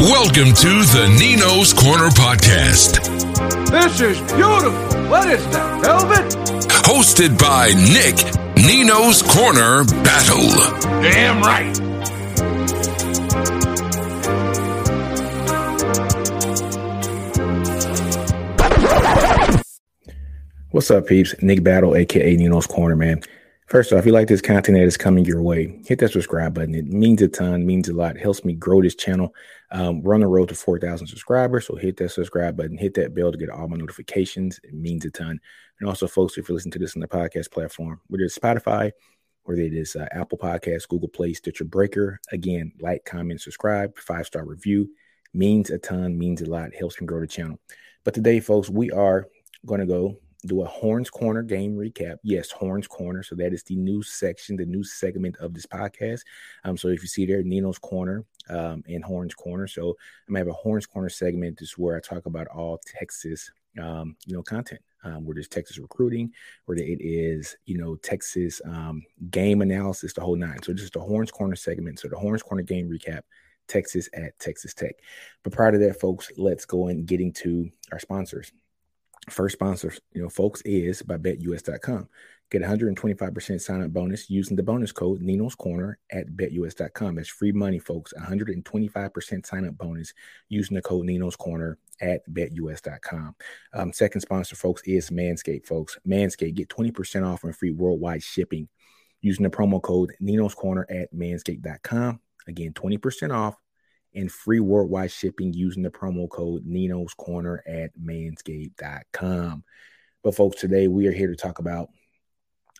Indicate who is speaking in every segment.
Speaker 1: Welcome to the Nino's Corner podcast.
Speaker 2: This is beautiful. What is that, velvet?
Speaker 1: Hosted by Nick Nino's Corner Battle.
Speaker 2: Damn right.
Speaker 3: What's up, peeps? Nick Battle, aka Nino's Corner, man. First off, if you like this content that is coming your way, hit that subscribe button. It means a ton, means a lot. Helps me grow this channel. Um, we're on the road to 4,000 subscribers, so hit that subscribe button, hit that bell to get all my notifications. It means a ton. And also, folks, if you listen to this on the podcast platform, whether it's Spotify, whether it is uh, Apple Podcasts, Google Play, Stitcher Breaker, again, like, comment, subscribe, five star review means a ton, means a lot, helps me grow the channel. But today, folks, we are going to go do a Horns Corner game recap. Yes, Horns Corner. So that is the new section, the new segment of this podcast. Um, so if you see there, Nino's Corner um, and Horns Corner. So I'm gonna have a Horns Corner segment. This is where I talk about all Texas, um, you know, content. Um, where there's Texas recruiting, where it is, you know, Texas um, game analysis, the whole nine. So just the Horns Corner segment. So the Horns Corner game recap. Texas at Texas Tech. But prior to that, folks, let's go and get into our sponsors. First sponsor, you know, folks, is by betus.com. Get 125% sign up bonus using the bonus code Nino's Corner at betus.com. That's free money, folks. 125% sign up bonus using the code Nino's Corner at betus.com. Um, second sponsor, folks, is Manscaped, folks. Manscaped, get 20% off and free worldwide shipping using the promo code Nino's Corner at manscaped.com. Again, 20% off and free worldwide shipping using the promo code Nino's Corner at manscaped.com. But, folks, today we are here to talk about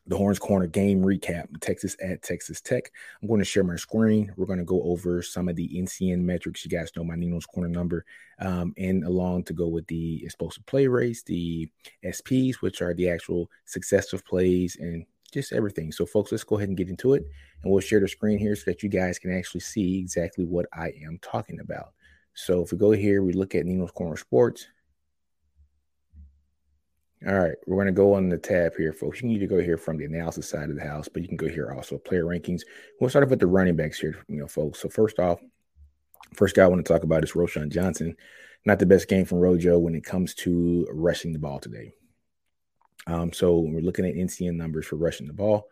Speaker 3: the Horns Corner game recap, Texas at Texas Tech. I'm going to share my screen. We're going to go over some of the NCN metrics. You guys know my Nino's Corner number, um, and along to go with the explosive play rates, the SPs, which are the actual successive plays, and just everything. So, folks, let's go ahead and get into it. And we'll share the screen here so that you guys can actually see exactly what I am talking about. So, if we go here, we look at Nino's Corner Sports. All right, we're going to go on the tab here, folks. You need to go here from the analysis side of the house, but you can go here also player rankings. We'll start off with the running backs here, you know, folks. So, first off, first guy I want to talk about is Roschon Johnson. Not the best game from Rojo when it comes to rushing the ball today. Um, so we're looking at NCN numbers for rushing the ball.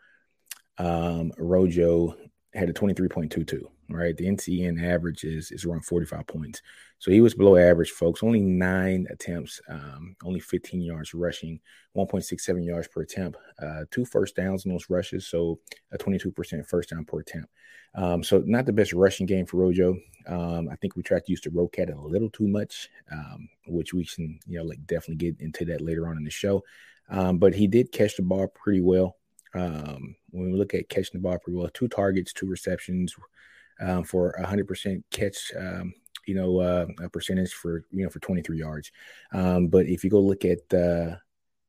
Speaker 3: Um, Rojo had a 23.22, right? The NCN average is, is around 45 points. So he was below average, folks. Only nine attempts, um, only 15 yards rushing, 1.67 yards per attempt, uh, two first downs in those rushes. So a 22% first down per attempt. Um, so not the best rushing game for Rojo. Um, I think we tried to use the Rocat a little too much, um, which we can, you know, like definitely get into that later on in the show. Um, but he did catch the ball pretty well. Um, when we look at catching the ball pretty well, two targets, two receptions um, for a hundred percent catch. Um, you know, uh, a percentage for you know for 23 yards. Um, but if you go look at uh,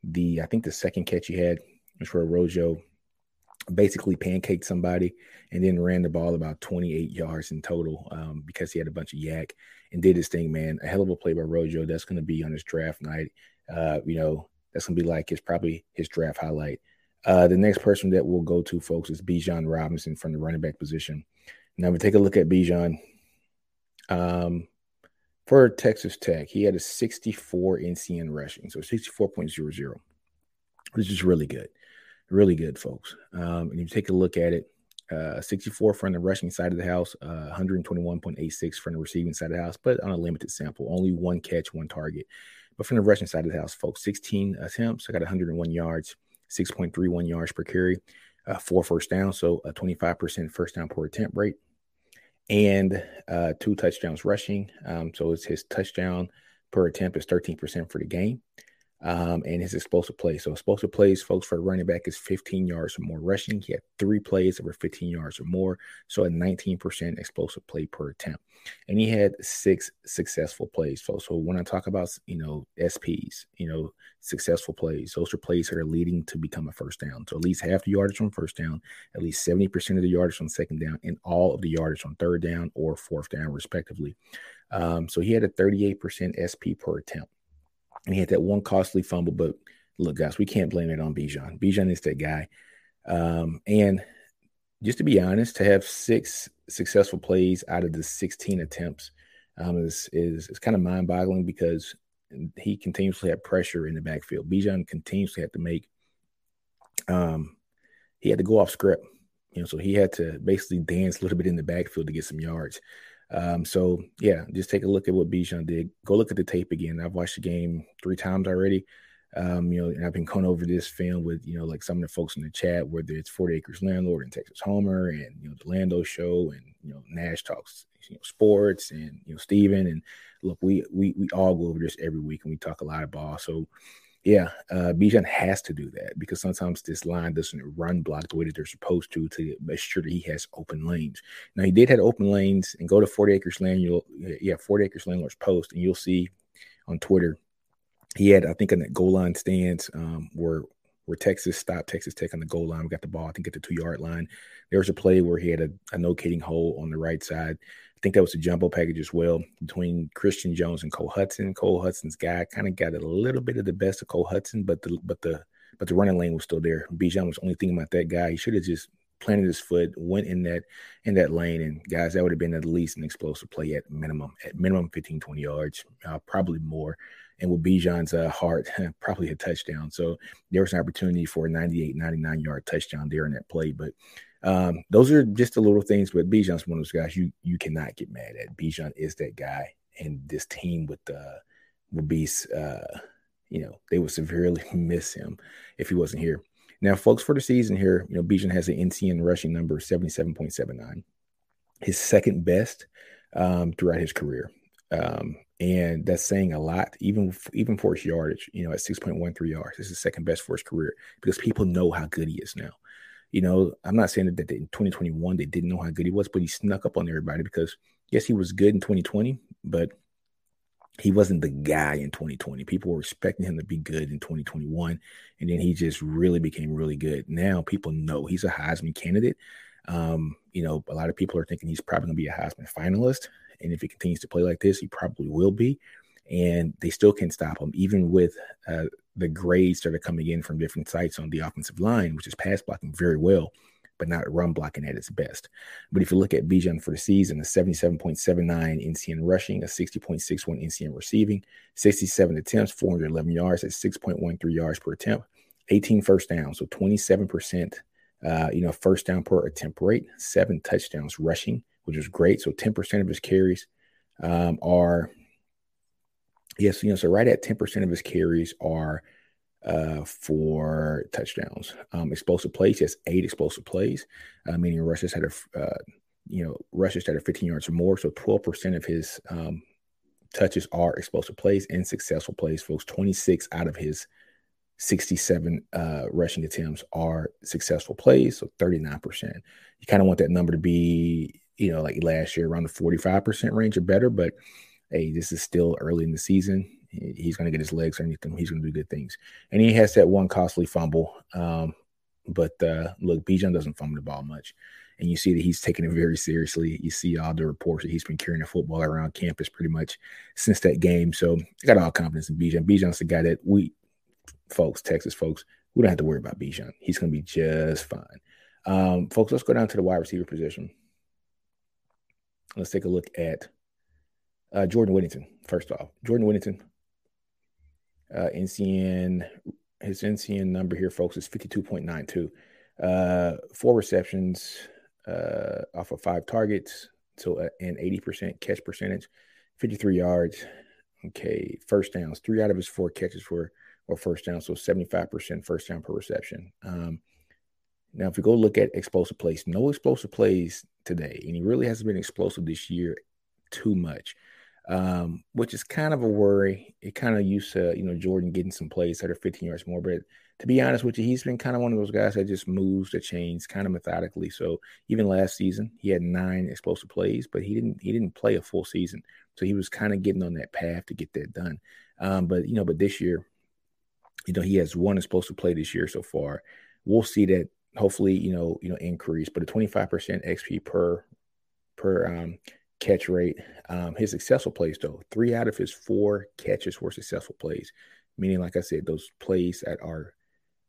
Speaker 3: the, I think the second catch he had was for Rojo, basically pancaked somebody and then ran the ball about 28 yards in total um, because he had a bunch of YAC and did his thing, man. A hell of a play by Rojo. That's going to be on his draft night. Uh, you know, that's gonna be like his probably his draft highlight. Uh, the next person that we'll go to, folks, is Bijan Robinson from the running back position. Now we take a look at Bijan. Um, for Texas Tech, he had a 64 NCN rushing, so 64.00, which is really good, really good, folks. Um, and you take a look at it, uh, 64 from the rushing side of the house, uh, 121.86 from the receiving side of the house, but on a limited sample, only one catch, one target. But from the rushing side of the house, folks, 16 attempts. I got 101 yards, 6.31 yards per carry, uh, four first downs, so a 25% first down per attempt rate, and uh, two touchdowns rushing. Um, so it's his touchdown per attempt is 13% for the game um, and his explosive plays. So explosive plays, folks, for a running back is 15 yards or more rushing. He had three plays over 15 yards or more, so a 19% explosive play per attempt. And he had six successful plays, folks. So when I talk about, you know, SPs, you know, successful plays, those are plays that are leading to become a first down. So at least half the yardage on first down, at least 70% of the yardage on second down, and all of the yardage on third down or fourth down, respectively. Um, so he had a 38% SP per attempt and he had that one costly fumble. But look, guys, we can't blame it on Bijan. Bijan is that guy. Um, and just to be honest, to have six successful plays out of the 16 attempts, um, is is is kind of mind boggling because he continuously had pressure in the backfield. Bijan continuously had to make um he had to go off script, you know, so he had to basically dance a little bit in the backfield to get some yards. Um, so yeah, just take a look at what Bijan did. Go look at the tape again. I've watched the game three times already. Um, you know, and I've been going over this film with, you know, like some of the folks in the chat, whether it's 40 Acres Landlord and Texas Homer and, you know, the Lando Show and, you know, Nash Talks, you know, sports and, you know, Steven. And look, we, we, we all go over this every week and we talk a lot of ball. So, yeah, uh, Bijan has to do that because sometimes this line doesn't run block the way that they're supposed to to make sure that he has open lanes. Now, he did have open lanes and go to 40 Acres Land. You'll, yeah, 40 Acres Landlord's post and you'll see on Twitter he had, I think, in that goal line stance um, where where Texas stopped Texas Tech on the goal line, we got the ball, I think, at the two yard line. There was a play where he had a, a notating hole on the right side. I think that was a jumbo package as well between Christian Jones and Cole Hudson. Cole Hudson's guy kind of got a little bit of the best of Cole Hudson, but the but the but the running lane was still there. Bijan was only thinking about that guy. He should have just planted his foot, went in that in that lane, and guys, that would have been at least an explosive play at minimum, at minimum 15, 20 yards, uh, probably more and with Bijan's uh, heart, probably a touchdown. So there was an opportunity for a 98, 99 yard touchdown there in that play. But um, those are just the little things. But Bijan's one of those guys you you cannot get mad at. Bijan is that guy, and this team with uh, will be, uh, you know, they would severely miss him if he wasn't here. Now, folks, for the season here, you know, Bijan has an NCN rushing number 77.79, his second best um, throughout his career. Um, and that's saying a lot, even even for his yardage. You know, at six point one three yards, this is second best for his career because people know how good he is now. You know, I'm not saying that in 2021 they didn't know how good he was, but he snuck up on everybody because yes, he was good in 2020, but he wasn't the guy in 2020. People were expecting him to be good in 2021, and then he just really became really good. Now people know he's a Heisman candidate. Um, you know, a lot of people are thinking he's probably going to be a Heisman finalist. And if he continues to play like this, he probably will be. And they still can't stop him, even with uh, the grades that are coming in from different sites on the offensive line, which is pass blocking very well, but not run blocking at its best. But if you look at Bijan for the season, a 77.79 NCN rushing, a 60.61 NCN receiving, 67 attempts, 411 yards at 6.13 yards per attempt, 18 first downs, so 27%. Uh, you know, first down per attempt rate, seven touchdowns rushing, which is great. So 10% of his carries um, are, yes, you know, so right at 10% of his carries are uh, for touchdowns. Um, explosive plays, he has eight explosive plays, uh, meaning rushes had a, uh, you know, rushes that are 15 yards or more. So 12% of his um, touches are explosive plays and successful plays, folks. 26 out of his 67 uh, rushing attempts are successful plays, so 39%. You kind of want that number to be you know, like last year around the 45% range or better. But hey, this is still early in the season. He's going to get his legs underneath him. He's going to do good things. And he has that one costly fumble. Um, but uh, look, Bijan doesn't fumble the ball much. And you see that he's taking it very seriously. You see all the reports that he's been carrying the football around campus pretty much since that game. So I got all confidence in Bijan. Bijan's the guy that we, folks, Texas folks, we don't have to worry about Bijan. He's going to be just fine. Um, folks, let's go down to the wide receiver position. Let's take a look at uh, Jordan Whittington. First off, Jordan Whittington, uh, NCN, his NCN number here, folks, is 52.92. Uh, four receptions uh, off of five targets, so uh, an 80% catch percentage, 53 yards. Okay, first downs. Three out of his four catches were or first down, so 75% first down per reception. Um, now, if you go look at explosive plays, no explosive plays today, and he really hasn't been explosive this year too much, um, which is kind of a worry. It kind of used to, you know, Jordan getting some plays that are 15 yards more, but to be honest with you, he's been kind of one of those guys that just moves the chains kind of methodically. So even last season, he had nine explosive plays, but he didn't he didn't play a full season, so he was kind of getting on that path to get that done. Um, but you know, but this year, you know, he has one explosive play this year so far. We'll see that hopefully you know you know increase but a 25% xp per per um, catch rate. Um, his successful plays though three out of his four catches were successful plays meaning like i said those plays that are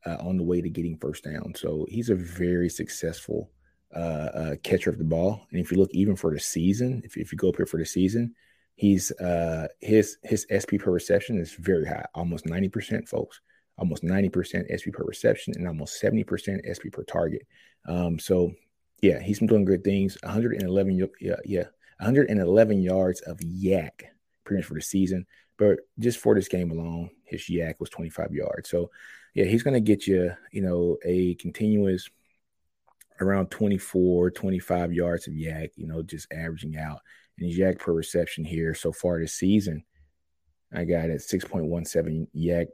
Speaker 3: uh, on the way to getting first down. So he's a very successful uh, uh, catcher of the ball. And if you look even for the season if, if you go up here for the season He's uh his his SP per reception is very high, almost 90%, folks. Almost 90% SP per reception and almost 70% SP per target. Um, so yeah, he's been doing good things. 111, yeah, yeah, 111 yards of YAC pretty much for the season. But just for this game alone, his YAC was 25 yards. So yeah, he's gonna get you, you know, a continuous around 24, 25 yards of YAC, you know, just averaging out. And his YAC per reception here so far this season, I got at 6.17 YAC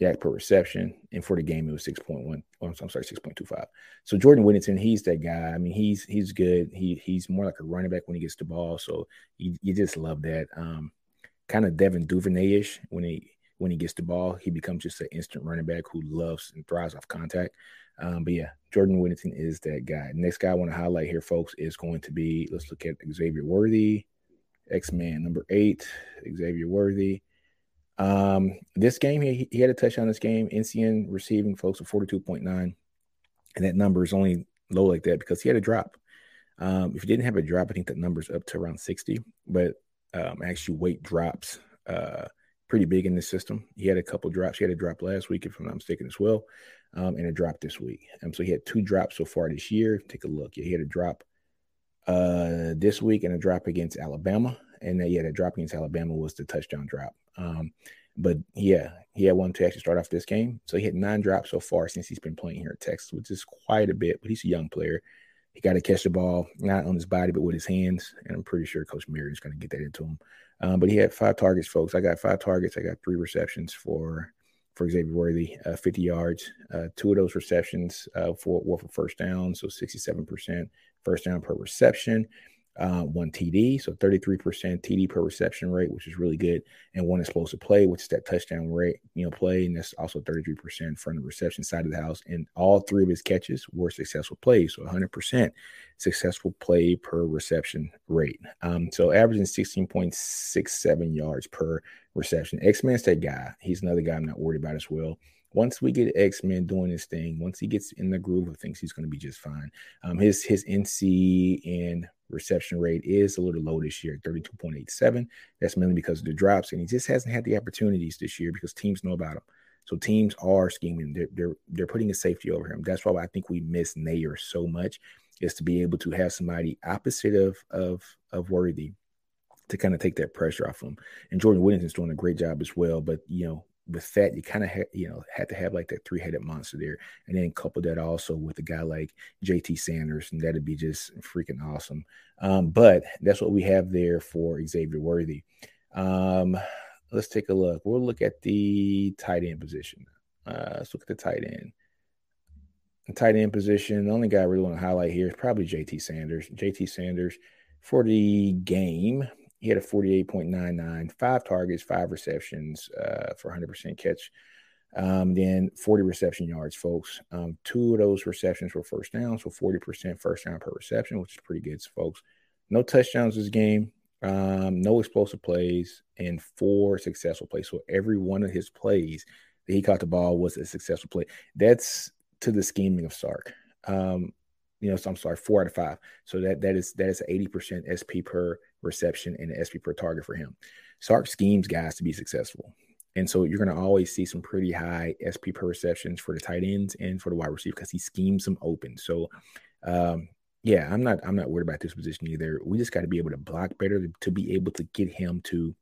Speaker 3: YAC per reception, and for the game it was 6.1. Oh, I'm sorry, 6.25. So Jordan Whittington, he's that guy. I mean, he's he's good. He he's more like a running back when he gets the ball. So you, you just love that. Um, kind of Devin Duvernay-ish when he when he gets the ball, he becomes just an instant running back who loves and thrives off contact. Um, but yeah, Jordan Whittington is that guy. Next guy I want to highlight here, folks, is going to be let's look at Xavier Worthy, X Man number eight, Xavier Worthy. Um, this game, he, he had a touchdown this game. NCN receiving folks of 42.9. And that number is only low like that because he had a drop. Um, if he didn't have a drop, I think that number's up to around 60. But um, actually, weight drops uh, pretty big in this system. He had a couple drops. He had a drop last week, if I'm not mistaken, as well, um, and a drop this week. Um, so he had two drops so far this year. Take a look. Yeah, he had a drop uh, this week and a drop against Alabama. And then, yeah, that drop against Alabama was the touchdown drop. Um, but yeah, he had one to actually start off this game. So he had nine drops so far since he's been playing here at Texas, which is quite a bit. But he's a young player. He got to catch the ball not on his body but with his hands, and I'm pretty sure Coach Merritt is going to get that into him. Um, but he had five targets, folks. I got five targets. I got three receptions for for Xavier Worthy, uh, 50 yards. Uh, two of those receptions uh, for were for first down, so 67% first down per reception uh, one TD, so 33% TD per reception rate, which is really good, and one explosive play, which is that touchdown rate, you know, play, and that's also 33% from the reception side of the house. And all three of his catches were successful plays, so 100% successful play per reception rate. Um, so averaging 16.67 yards per reception. X-Man that guy. He's another guy I'm not worried about as well once we get X Men doing his thing, once he gets in the groove of things, he's going to be just fine. Um, his his NCN reception rate is a little low this year, 32.87. That's mainly because of the drops, and he just hasn't had the opportunities this year because teams know about him. So teams are scheming. They're they're, they're putting a safety over him. That's why I think we miss Neyor so much, is to be able to have somebody opposite of of of Worthy to kind of take that pressure off him. And Jordan Whittington's doing a great job as well. But you know, with that, you kind of ha- you know had to have like that three headed monster there, and then couple that also with a guy like JT Sanders, and that'd be just freaking awesome. Um, but that's what we have there for Xavier Worthy. Um, let's take a look. We'll look at the tight end position. Uh, let's look at the tight end. The tight end position. The only guy I really want to highlight here is probably JT Sanders. JT Sanders for the game he had a 48.99, five targets, five receptions uh, for 100% catch. Um, then 40 reception yards, folks. Um, two of those receptions were first downs, so 40% first down per reception, which is pretty good, folks. No touchdowns this game, um, no explosive plays, and four successful plays. So every one of his plays that he caught the ball was a successful play. That's to the scheming of Sark. Um, you know, so I'm sorry, four out of five. So that that is that is 80% SP per reception and an SP per target for him. Sark schemes guys to be successful. And so you're going to always see some pretty high SP per receptions for the tight ends and for the wide receiver because he schemes them open. So um, yeah, I'm not I'm not worried about this position either. We just got to be able to block better to, to be able to get him to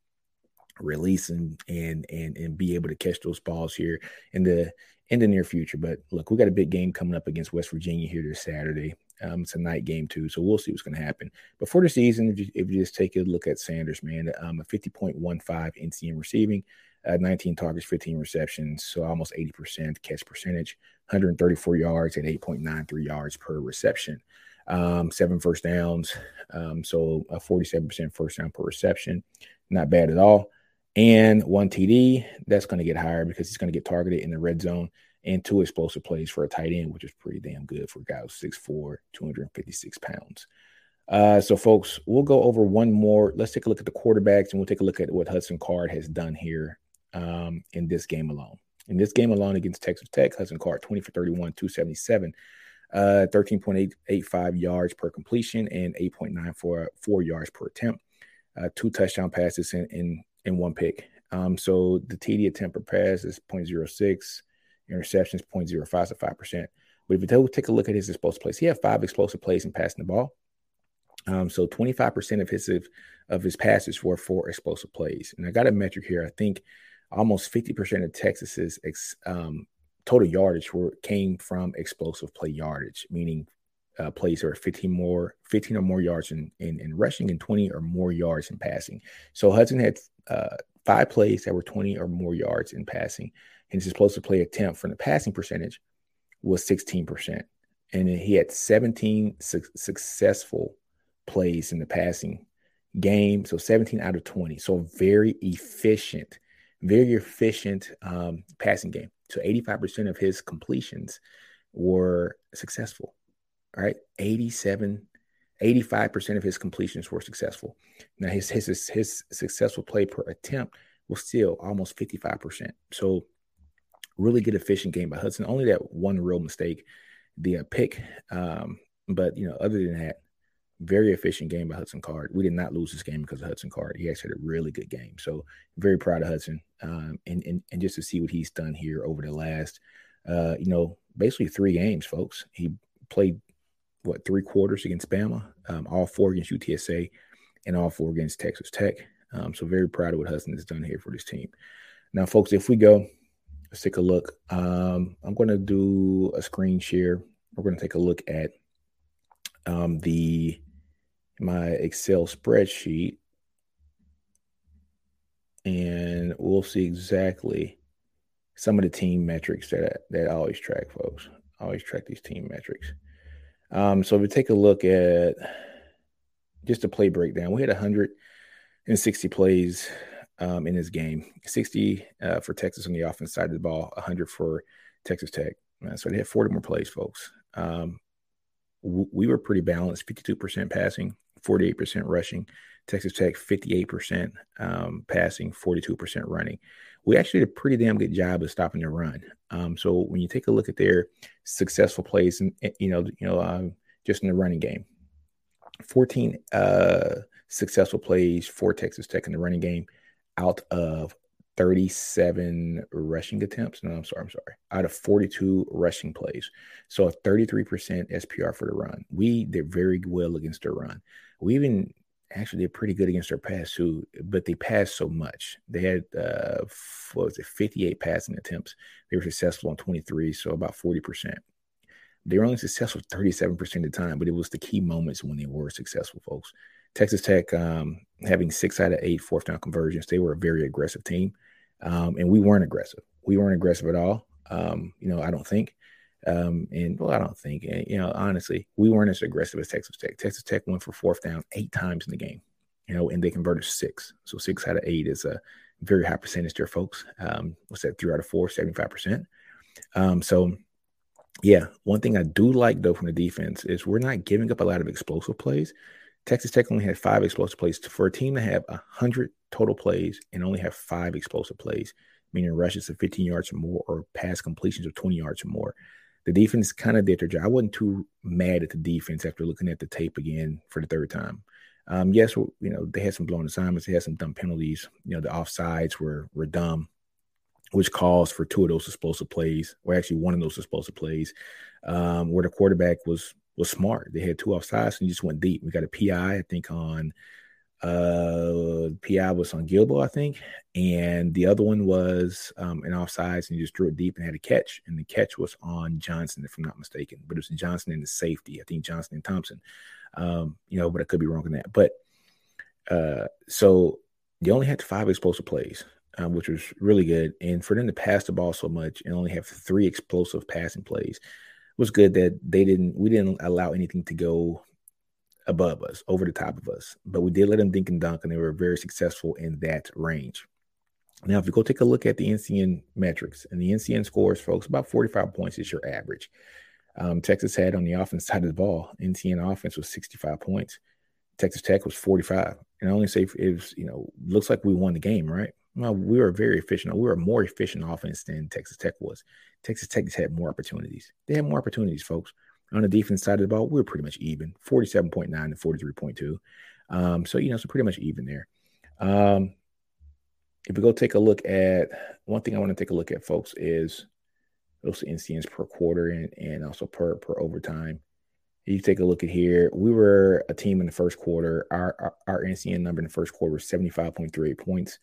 Speaker 3: release and and and and be able to catch those balls here in the in the near future. But look, we got a big game coming up against West Virginia here this Saturday. Um, it's a night game too, so we'll see what's going to happen. But for the season, if you, if you, just take a look at Sanders, man, um, a 50.15 NCN receiving, uh, 19 targets, 15 receptions, so almost 80% catch percentage, 134 yards at 8.93 yards per reception, um, seven first downs, um, so a 47% first down per reception, not bad at all and one TD. That's going to get higher because he's going to get targeted in the red zone and two explosive plays for a tight end, which is pretty damn good for a guy who's 6'4, 256 pounds. Uh, so, folks, we'll go over one more. Let's take a look at the quarterbacks and we'll take a look at what Hudson Card has done here um, in this game alone. In this game alone against Texas Tech, Hudson Card 20 for 31, 277, uh, 13.885 yards per completion and 8.94 yards per attempt. uh, two touchdown passes in, in, in one pick. Um, so the TD attempt per pass is 0.06, interceptions 0.05, so 5%. But if you take a look at his explosive plays, he had five explosive plays in passing the ball. Um, so 25% of his of his passes were for explosive plays. And I got a metric here. I think almost 50% of Texas's ex, um, total yardage were came from explosive play yardage, meaning uh, plays were 15 more, 15 or more yards in, in, in rushing and 20 or more yards in passing. So Hudson had uh, five plays that were 20 or more yards in passing. And his explosive play attempt from the passing percentage was 16%. And he had 17 su- successful plays in the passing game. So 17 out of 20. So very efficient, very efficient um, passing game. So 85% of his completions were successful. Right. 87, 85% of his completions were successful. Now his his his successful play per attempt was still almost 55%. So really good efficient game by Hudson. Only that one real mistake, the uh, pick. Um, but you know, other than that, very efficient game by Hudson Card. We did not lose this game because of Hudson Card. He actually had a really good game. So very proud of Hudson. Um, and, and and just to see what he's done here over the last, uh, you know, basically three games, folks. He played what three quarters against Bama, um, all four against UTSA, and all four against Texas Tech. Um, so very proud of what Hudson has done here for this team. Now, folks, if we go, let's take a look. Um, I'm going to do a screen share. We're going to take a look at um, the my Excel spreadsheet and we'll see exactly some of the team metrics that that I always track, folks. I always track these team metrics. Um, so if we take a look at just a play breakdown, we had 160 plays um, in this game, 60 uh, for Texas on the offense side of the ball, 100 for Texas Tech. Uh, so they had 40 more plays, folks. Um, we were pretty balanced, 52% passing, 48% rushing. Texas Tech, 58% um, passing, 42% running. We actually did a pretty damn good job of stopping the run. Um, so when you take a look at their successful plays, and you know, you know, um, just in the running game, 14 uh, successful plays for Texas Tech in the running game out of 37 rushing attempts. No, I'm sorry, I'm sorry. Out of 42 rushing plays. So a 33% SPR for the run. We did very well against the run. We even actually did pretty good against their pass too, but they passed so much. They had uh what was it, 58 passing attempts. They were successful on 23, so about 40%. They were only successful 37% of the time, but it was the key moments when they were successful, folks. Texas Tech um, having six out of eight fourth down conversions. They were a very aggressive team, um, and we weren't aggressive. We weren't aggressive at all. Um, you know, I don't think. Um, and well, I don't think, you know, honestly, we weren't as aggressive as Texas Tech. Texas Tech went for fourth down eight times in the game, you know, and they converted six. So six out of eight is a very high percentage there, folks. Um, what's that? Three out of four, 75%. Um, so, yeah, one thing I do like though from the defense is we're not giving up a lot of explosive plays. Texas Tech only had five explosive plays. For a team to have a 100 total plays and only have five explosive plays, meaning rushes of 15 yards or more or pass completions of 20 yards or more, the defense kind of did their job. I wasn't too mad at the defense after looking at the tape again for the third time. Um, yes, you know, they had some blown assignments, they had some dumb penalties. You know, the offsides were were dumb, which caused for two of those explosive plays, or actually one of those explosive plays, um, where the quarterback was was smart. They had two offsides and just went deep. We got a PI, I think, on uh PI was on Guilbeau, I think, and the other one was um an offsides and he just drew it deep and had a catch. And the catch was on Johnson, if I'm not mistaken. But it was Johnson and the safety. I think Johnson and Thompson. Um, you know, but I could be wrong on that. But uh so they only had five explosive plays, um, which was really good. And for them to pass the ball so much and only have three explosive passing plays was good that they didn't we didn't allow anything to go above us, over the top of us. But we did let them dink and dunk, and they were very successful in that range. Now, if you go take a look at the NCN metrics and the NCN scores, folks, about 45 points is your average. Um, Texas had on the offense side of the ball, NCN offense was 65 points. Texas Tech was 45. And I only say it was, you know, looks like we won the game, right? Well, we were very efficient. We were a more efficient offense than Texas Tech was. Texas Tech had more opportunities. They had more opportunities, folks. On the defense side of the ball, we are pretty much even 47.9 to 43.2. Um, so you know, so pretty much even there. Um, if we go take a look at one thing I want to take a look at, folks, is those NCNs per quarter and, and also per per overtime. You take a look at here. We were a team in the first quarter. Our our, our NCN number in the first quarter was 75.38 points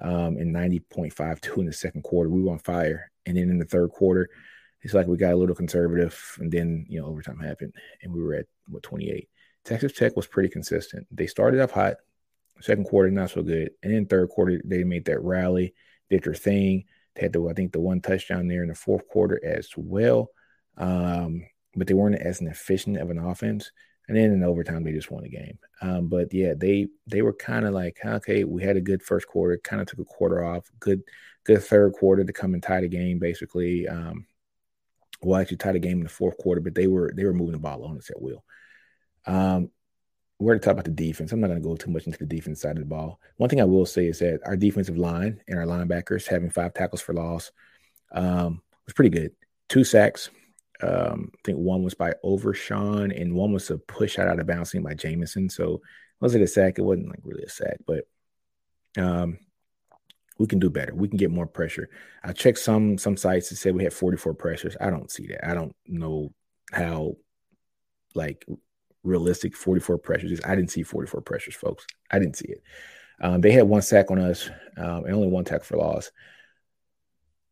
Speaker 3: um, and 90.52 in the second quarter. We were on fire. And then in the third quarter, it's like we got a little conservative. And then, you know, overtime happened and we were at what 28. Texas Tech was pretty consistent. They started off hot, second quarter, not so good. And then third quarter, they made that rally, did their thing. They had the, I think, the one touchdown there in the fourth quarter as well. Um, but they weren't as an efficient of an offense. And then in overtime, they just won the game. Um, but yeah, they they were kind of like, okay, we had a good first quarter, kind of took a quarter off, good good third quarter to come and tie the game, basically. Um, well, actually tied the game in the fourth quarter, but they were they were moving the ball on us at will. Um, we're to talk about the defense. I'm not going to go too much into the defense side of the ball. One thing I will say is that our defensive line and our linebackers having five tackles for loss um, was pretty good. Two sacks, um, I think one was by Overshown and one was a push out out of bouncing by Jamison. So was it a sack? It wasn't like really a sack, but um, we can do better. We can get more pressure. I checked some some sites that said we had 44 pressures. I don't see that. I don't know how like realistic 44 pressures is. I didn't see 44 pressures, folks. I didn't see it. Um, they had one sack on us um, and only one tackle for loss.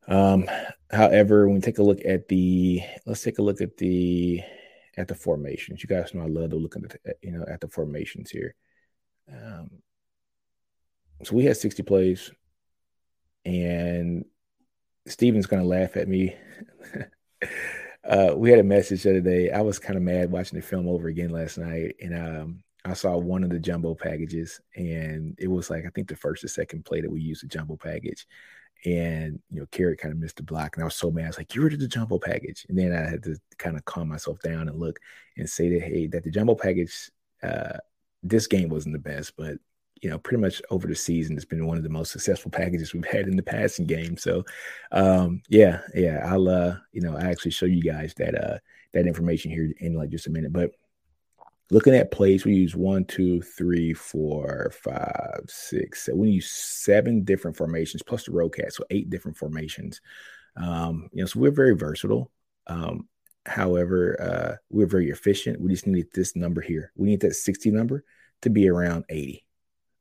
Speaker 3: Um, however, when we take a look at the, let's take a look at the at the formations. You guys know I love to look at the, you know at the formations here. Um, so we had 60 plays, and Steven's gonna laugh at me. uh, we had a message the other day. I was kind of mad watching the film over again last night, and um, I saw one of the jumbo packages, and it was like I think the first or second play that we used the jumbo package, and you know, Carrot kind of missed the block, and I was so mad. I was like, "You of the jumbo package," and then I had to kind of calm myself down and look and say that, "Hey, that the jumbo package, uh, this game wasn't the best, but you know, pretty much over the season, it's been one of the most successful packages we've had in the passing game." So, um, yeah, yeah, I'll, uh, you know, I actually show you guys that uh that information here in like just a minute, but looking at plays, we use one, two, three, four, five, six. Seven. We use seven different formations plus the road so eight different formations. Um, you know, so we're very versatile. Um, however, uh, we're very efficient. We just need this number here. We need that 60 number to be around 80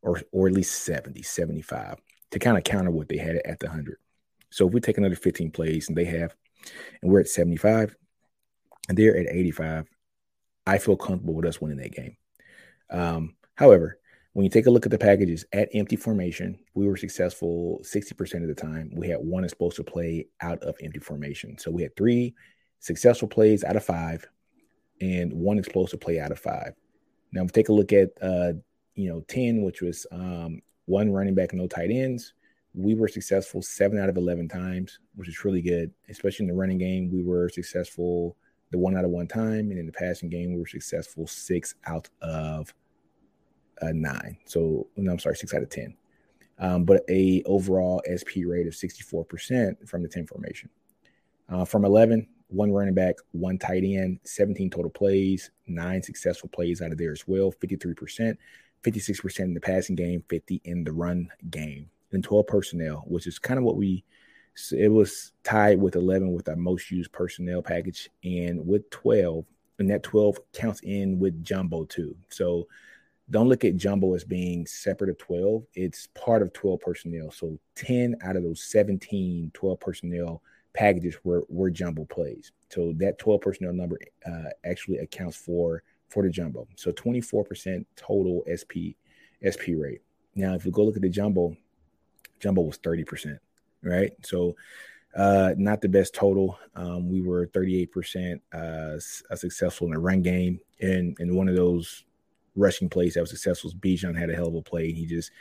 Speaker 3: or or at least 70, 75 to kind of counter what they had at the 100. So if we take another 15 plays and they have, and we're at 75 and they're at 85, I feel comfortable with us winning that game. Um, however, when you take a look at the packages at empty formation, we were successful 60% of the time. We had one explosive play out of empty formation. So we had three successful plays out of five and one explosive play out of five. Now, if we take a look at, uh, you know, 10, which was um, one running back, no tight ends, we were successful seven out of 11 times, which is really good, especially in the running game. We were successful the one out of one time, and in the passing game, we were successful six out of uh, nine. So no, I'm sorry, six out of ten. Um, but a overall SP rate of 64% from the 10 formation. Uh, from 11, one running back, one tight end, 17 total plays, nine successful plays out of there as well, 53%, 56% in the passing game, 50 in the run game, and 12 personnel, which is kind of what we it was tied with 11 with our most used personnel package, and with 12, and that 12 counts in with jumbo too. So don't look at jumbo as being separate of 12. It's part of 12 personnel. So 10 out of those 17 12 personnel packages were, were jumbo plays. So that 12 personnel number uh, actually accounts for for the jumbo. So 24% total SP SP rate. Now, if we go look at the jumbo, jumbo was 30% right? So, uh, not the best total. Um, we were 38% uh, successful in the run game. And, and one of those rushing plays that was successful, Bijan had a hell of a play. He just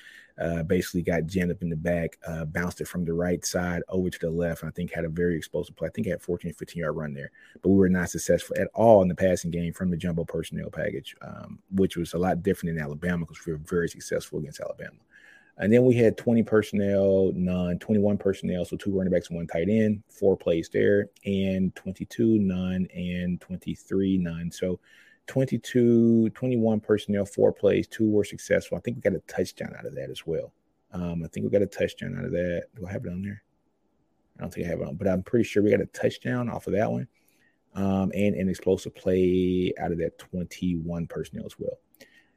Speaker 3: uh, basically got jammed up in the back, uh, bounced it from the right side over to the left. I think had a very explosive play. I think had 14, 15 yard run there, but we were not successful at all in the passing game from the jumbo personnel package, um, which was a lot different in Alabama because we were very successful against Alabama. And then we had 20 personnel, none, 21 personnel, so two running backs one tight end, four plays there, and 22, none, and 23, none. So 22, 21 personnel, four plays, two were successful. I think we got a touchdown out of that as well. Um, I think we got a touchdown out of that. Do I have it on there? I don't think I have it on, but I'm pretty sure we got a touchdown off of that one. Um, and an explosive play out of that 21 personnel as well.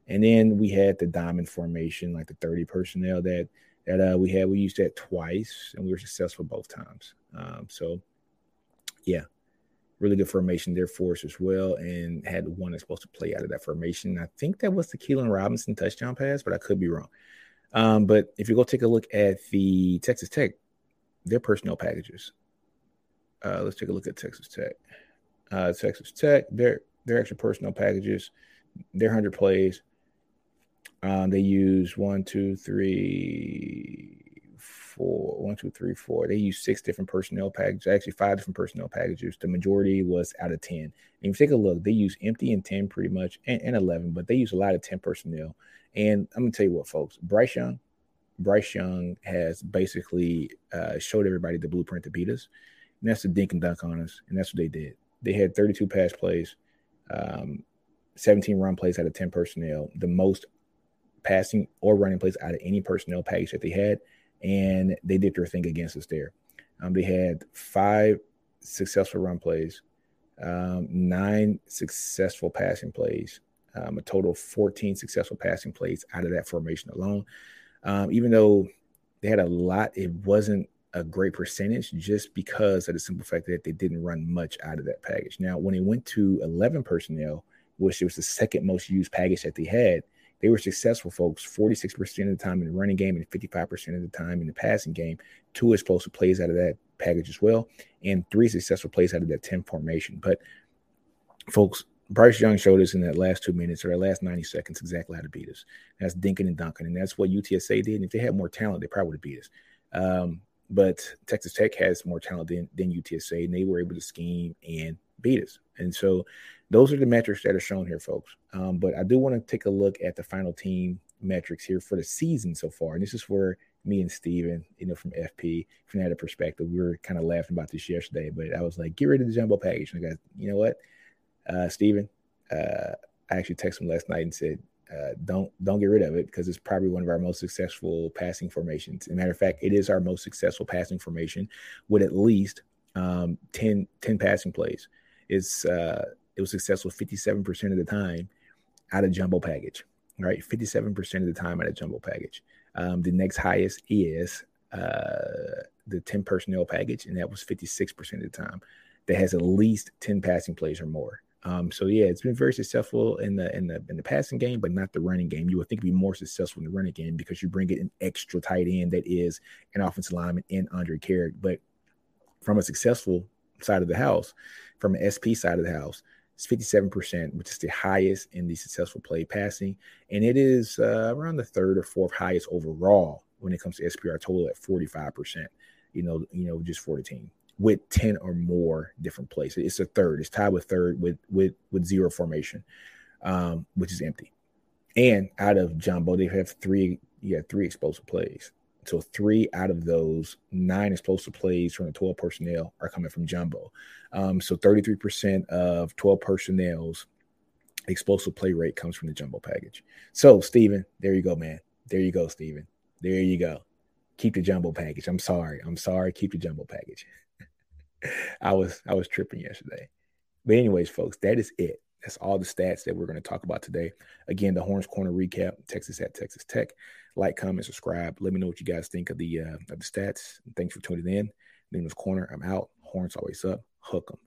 Speaker 3: And then we had the diamond formation, like the 30 personnel that that uh, we had. We used that twice, and we were successful both times. Um, so, yeah, really good formation there for us as well, and had one that's supposed to play out of that formation. I think that was the Keilan Robinson touchdown pass, but I could be wrong. Um, but if you go take a look at the Texas Tech, their personnel packages. Uh, let's take a look at Texas Tech. Uh, Texas Tech, their their extra personnel packages, their hundred plays. Um, they use one, two, three, four, one, two, three, four. They use six different personnel packages, actually five different personnel packages. The majority was out of 10. And if you take a look, they use empty and 10 pretty much, and, and 11, but they use a lot of 10 personnel. And I'm going to tell you what, folks, Bryce Young, Bryce Young has basically uh, showed everybody the blueprint to beat us. And that's the dink and dunk on us. And that's what they did. They had 32 pass plays, um, 17 run plays out of 10 personnel, the most passing or running plays out of any personnel package that they had and they did their thing against us there. Um, they had five successful run plays, um, nine successful passing plays, um, a total of 14 successful passing plays out of that formation alone. Um, even though they had a lot, it wasn't a great percentage just because of the simple fact that they didn't run much out of that package. Now, when it went to 11 personnel, which was the second most used package that they had, they were successful, folks, 46% of the time in the running game and 55% of the time in the passing game. Two explosive plays out of that package as well, and three successful plays out of that 10 formation. But, folks, Bryce Young showed us in that last two minutes or that last 90 seconds exactly how to beat us. That's dinking and dunking. And that's what UTSA did. And if they had more talent, they probably would have beat us. Um, but Texas Tech has more talent than, than UTSA, and they were able to scheme and beat us. And so those are the metrics that are shown here, folks. Um, but I do want to take a look at the final team metrics here for the season so far. And this is where me and Steven, you know, from FP, from that perspective, we were kind of laughing about this yesterday. But I was like, get rid of the jumbo package. And I got, you know what, uh, Steven, uh, I actually texted him last night and said, uh, don't don't get rid of it because it's probably one of our most successful passing formations. As a matter of fact, it is our most successful passing formation with at least um, 10, 10 passing plays. It's uh, it was successful 57% of the time out of jumbo package, right? 57% of the time out of jumbo package. Um, the next highest is uh, the 10 personnel package, and that was 56% of the time. That has at least 10 passing plays or more. Um, so yeah, it's been very successful in the in the in the passing game, but not the running game. You would think it'd be more successful in the running game because you bring it an extra tight end that is an offensive lineman in Andrej Karic. But from a successful side of the house, from an SP side of the house, it's 57%, which is the highest in the successful play passing. And it is uh, around the third or fourth highest overall when it comes to SPR total at 45%, you know, you know, just for the team with 10 or more different plays. It's a third. It's tied with third with with with zero formation, um, which is empty. And out of Jumbo, they have three, yeah, three explosive plays. So three out of those nine explosive plays from the 12 personnel are coming from Jumbo. Um, so 33% of 12 personnel's explosive play rate comes from the Jumbo package. So, Steven, there you go, man. There you go, Steven. There you go. Keep the Jumbo package. I'm sorry. I'm sorry. Keep the Jumbo package. I was I was tripping yesterday. But anyways, folks, that is it. That's all the stats that we're going to talk about today. Again, the Horns Corner recap: Texas at Texas Tech. Like, comment, subscribe. Let me know what you guys think of the uh, of the stats. Thanks for tuning in. Nino's Corner. I'm out. Horns always up. Hook 'em.